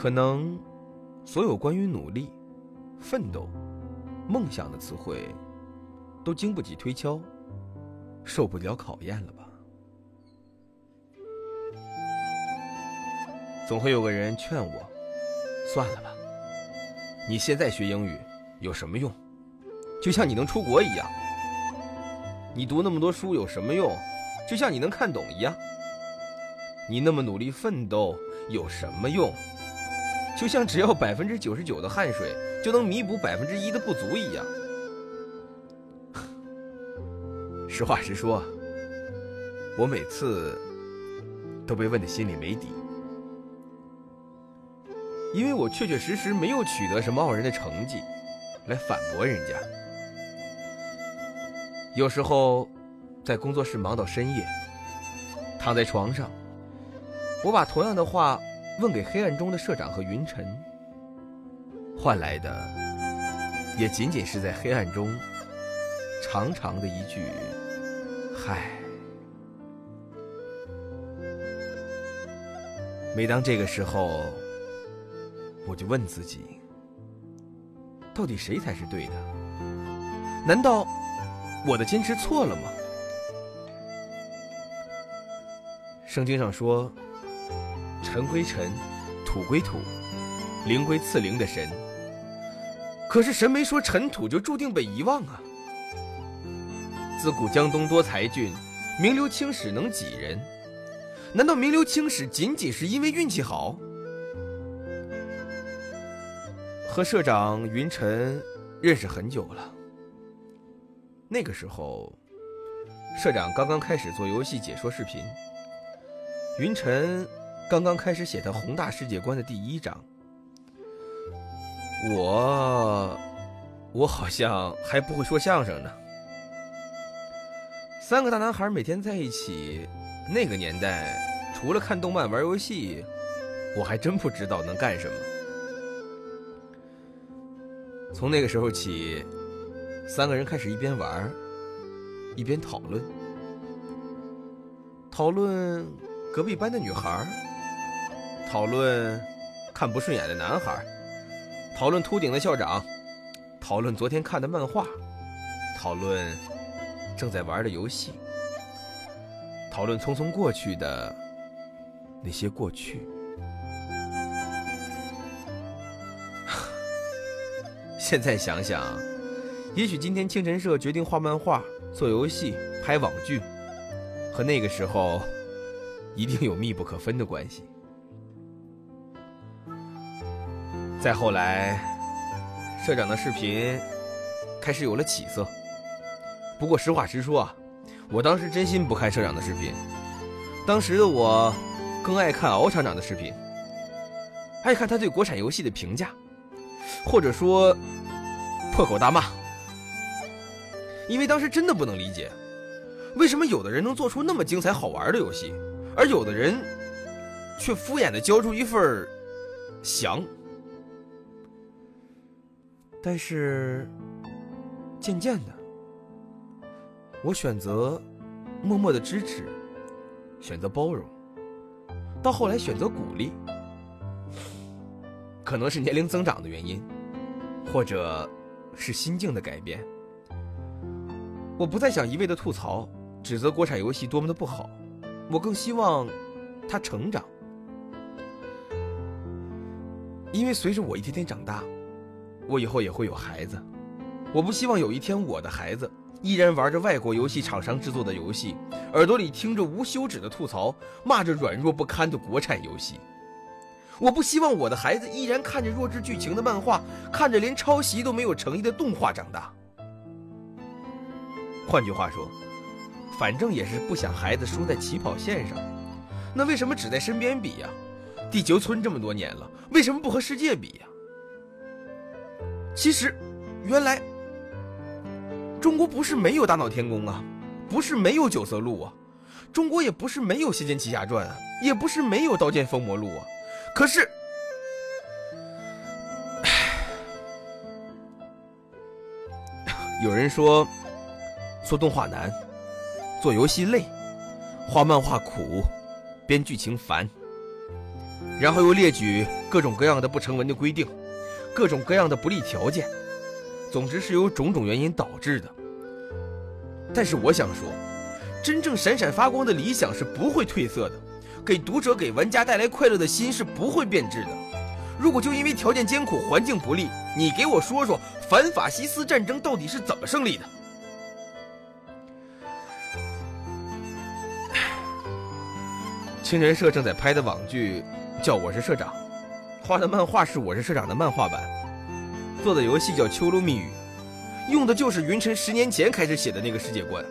可能，所有关于努力、奋斗、梦想的词汇，都经不起推敲，受不了考验了吧？总会有个人劝我，算了吧。你现在学英语有什么用？就像你能出国一样。你读那么多书有什么用？就像你能看懂一样。你那么努力奋斗有什么用？就像只要百分之九十九的汗水就能弥补百分之一的不足一样。实话实说，我每次都被问的心里没底。因为我确确实实没有取得什么傲人的成绩，来反驳人家。有时候，在工作室忙到深夜，躺在床上，我把同样的话问给黑暗中的社长和云晨，换来的也仅仅是在黑暗中长长的一句“嗨”。每当这个时候，我就问自己：到底谁才是对的？难道我的坚持错了吗？圣经上说：“尘归尘，土归土，灵归赐灵的神。”可是神没说尘土就注定被遗忘啊！自古江东多才俊，名留青史能几人？难道名留青史仅仅是因为运气好？和社长云晨认识很久了。那个时候，社长刚刚开始做游戏解说视频，云晨刚刚开始写他宏大世界观的第一章。我，我好像还不会说相声呢。三个大男孩每天在一起，那个年代除了看动漫、玩游戏，我还真不知道能干什么。从那个时候起，三个人开始一边玩一边讨论，讨论隔壁班的女孩讨论看不顺眼的男孩讨论秃顶的校长，讨论昨天看的漫画，讨论正在玩的游戏，讨论匆匆过去的那些过去。现在想想，也许今天清晨社决定画漫画、做游戏、拍网剧，和那个时候一定有密不可分的关系。再后来，社长的视频开始有了起色。不过实话实说啊，我当时真心不看社长的视频。当时的我更爱看敖厂长的视频，爱看他对国产游戏的评价，或者说。破口大骂，因为当时真的不能理解，为什么有的人能做出那么精彩好玩的游戏，而有的人却敷衍的交出一份翔。但是渐渐的，我选择默默的支持，选择包容，到后来选择鼓励，可能是年龄增长的原因，或者。是心境的改变，我不再想一味的吐槽、指责国产游戏多么的不好，我更希望它成长，因为随着我一天天长大，我以后也会有孩子，我不希望有一天我的孩子依然玩着外国游戏厂商制作的游戏，耳朵里听着无休止的吐槽，骂着软弱不堪的国产游戏。我不希望我的孩子依然看着弱智剧情的漫画，看着连抄袭都没有诚意的动画长大。换句话说，反正也是不想孩子输在起跑线上。那为什么只在身边比呀？地球村这么多年了，为什么不和世界比呀？其实，原来中国不是没有大闹天宫啊，不是没有九色鹿啊，中国也不是没有《仙剑奇侠传》啊，也不是没有《刀剑封魔录》啊。可是，有人说，做动画难，做游戏累，画漫画苦，编剧情烦。然后又列举各种各样的不成文的规定，各种各样的不利条件，总之是由种种原因导致的。但是我想说，真正闪闪发光的理想是不会褪色的，给读者、给玩家带来快乐的心是不会变质的。如果就因为条件艰苦、环境不利，你给我说说反法西斯战争到底是怎么胜利的？青年社正在拍的网剧叫《我是社长》，画的漫画是《我是社长》的漫画版，做的游戏叫《秋露密语》，用的就是云晨十年前开始写的那个世界观。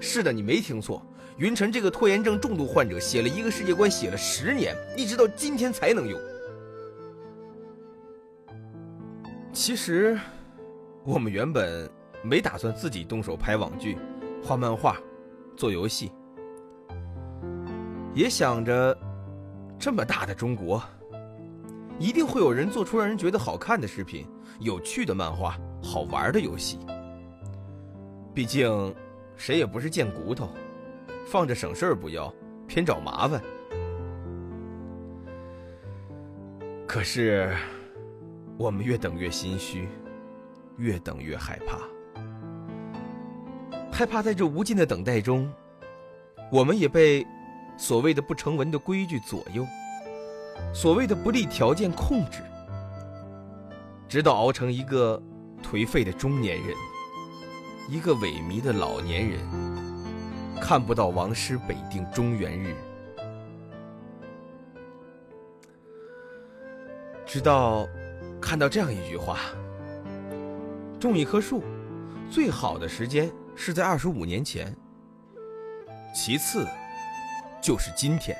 是的，你没听错，云晨这个拖延症重度患者写了一个世界观，写了十年，一直到今天才能用。其实，我们原本没打算自己动手拍网剧、画漫画、做游戏。也想着，这么大的中国，一定会有人做出让人觉得好看的视频、有趣的漫画、好玩的游戏。毕竟，谁也不是贱骨头，放着省事儿不要，偏找麻烦。可是，我们越等越心虚，越等越害怕，害怕在这无尽的等待中，我们也被。所谓的不成文的规矩左右，所谓的不利条件控制，直到熬成一个颓废的中年人，一个萎靡的老年人，看不到王师北定中原日，直到看到这样一句话：种一棵树，最好的时间是在二十五年前，其次。就是今天，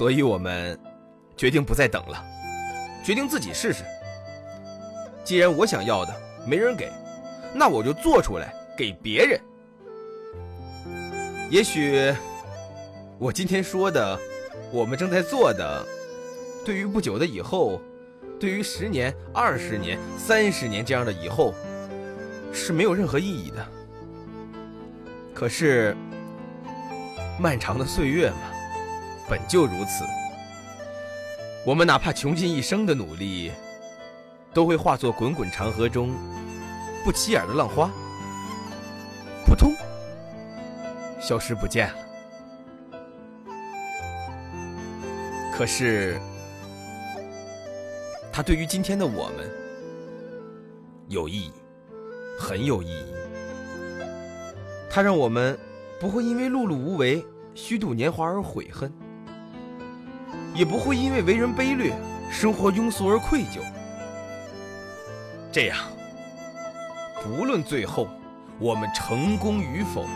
所以我们决定不再等了，决定自己试试。既然我想要的没人给，那我就做出来给别人。也许我今天说的，我们正在做的，对于不久的以后，对于十年、二十年、三十年这样的以后，是没有任何意义的。可是，漫长的岁月嘛，本就如此。我们哪怕穷尽一生的努力，都会化作滚滚长河中不起眼的浪花，扑通，消失不见了。可是，它对于今天的我们有意义，很有意义。它让我们不会因为碌碌无为、虚度年华而悔恨，也不会因为为人卑劣、生活庸俗而愧疚。这样，不论最后我们成功与否，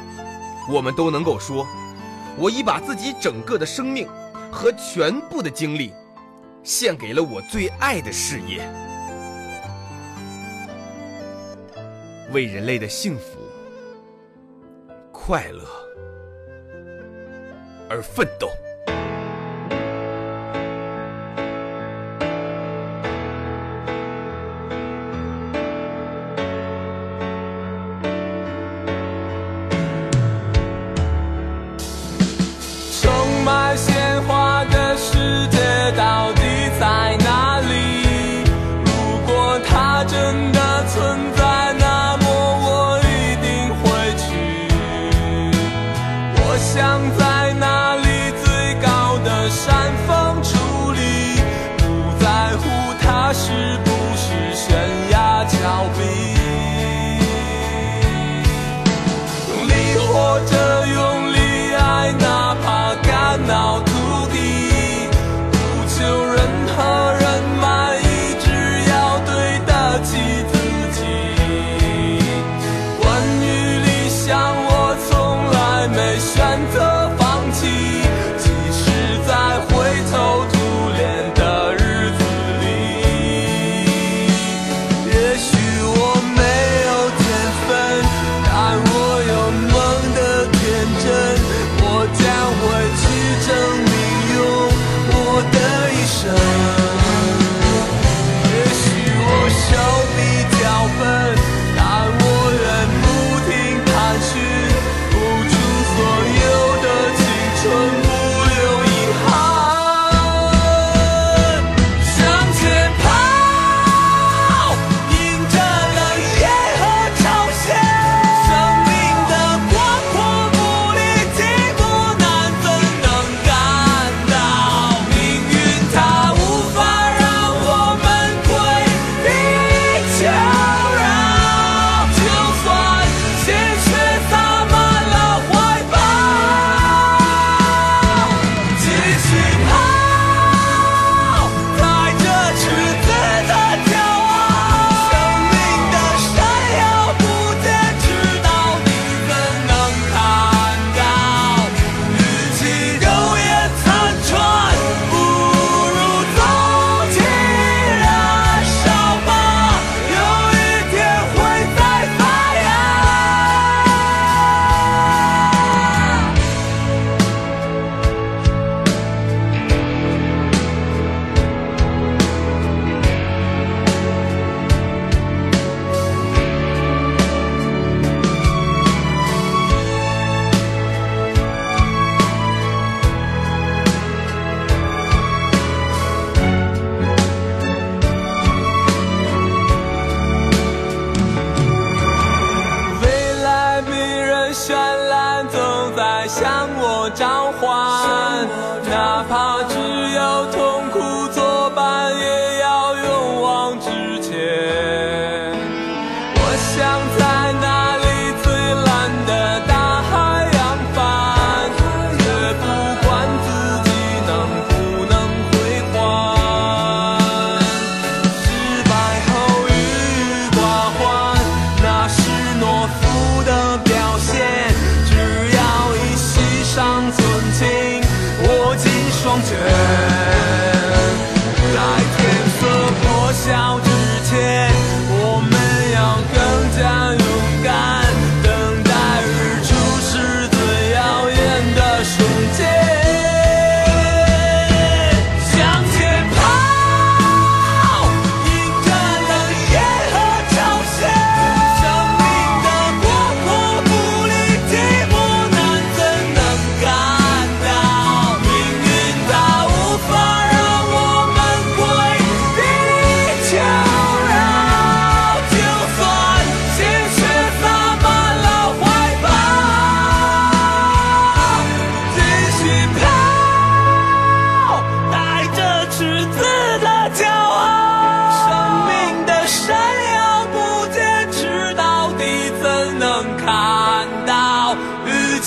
我们都能够说：我已把自己整个的生命和全部的精力献给了我最爱的事业，为人类的幸福。快乐而奋斗。选择。想在你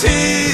eternity.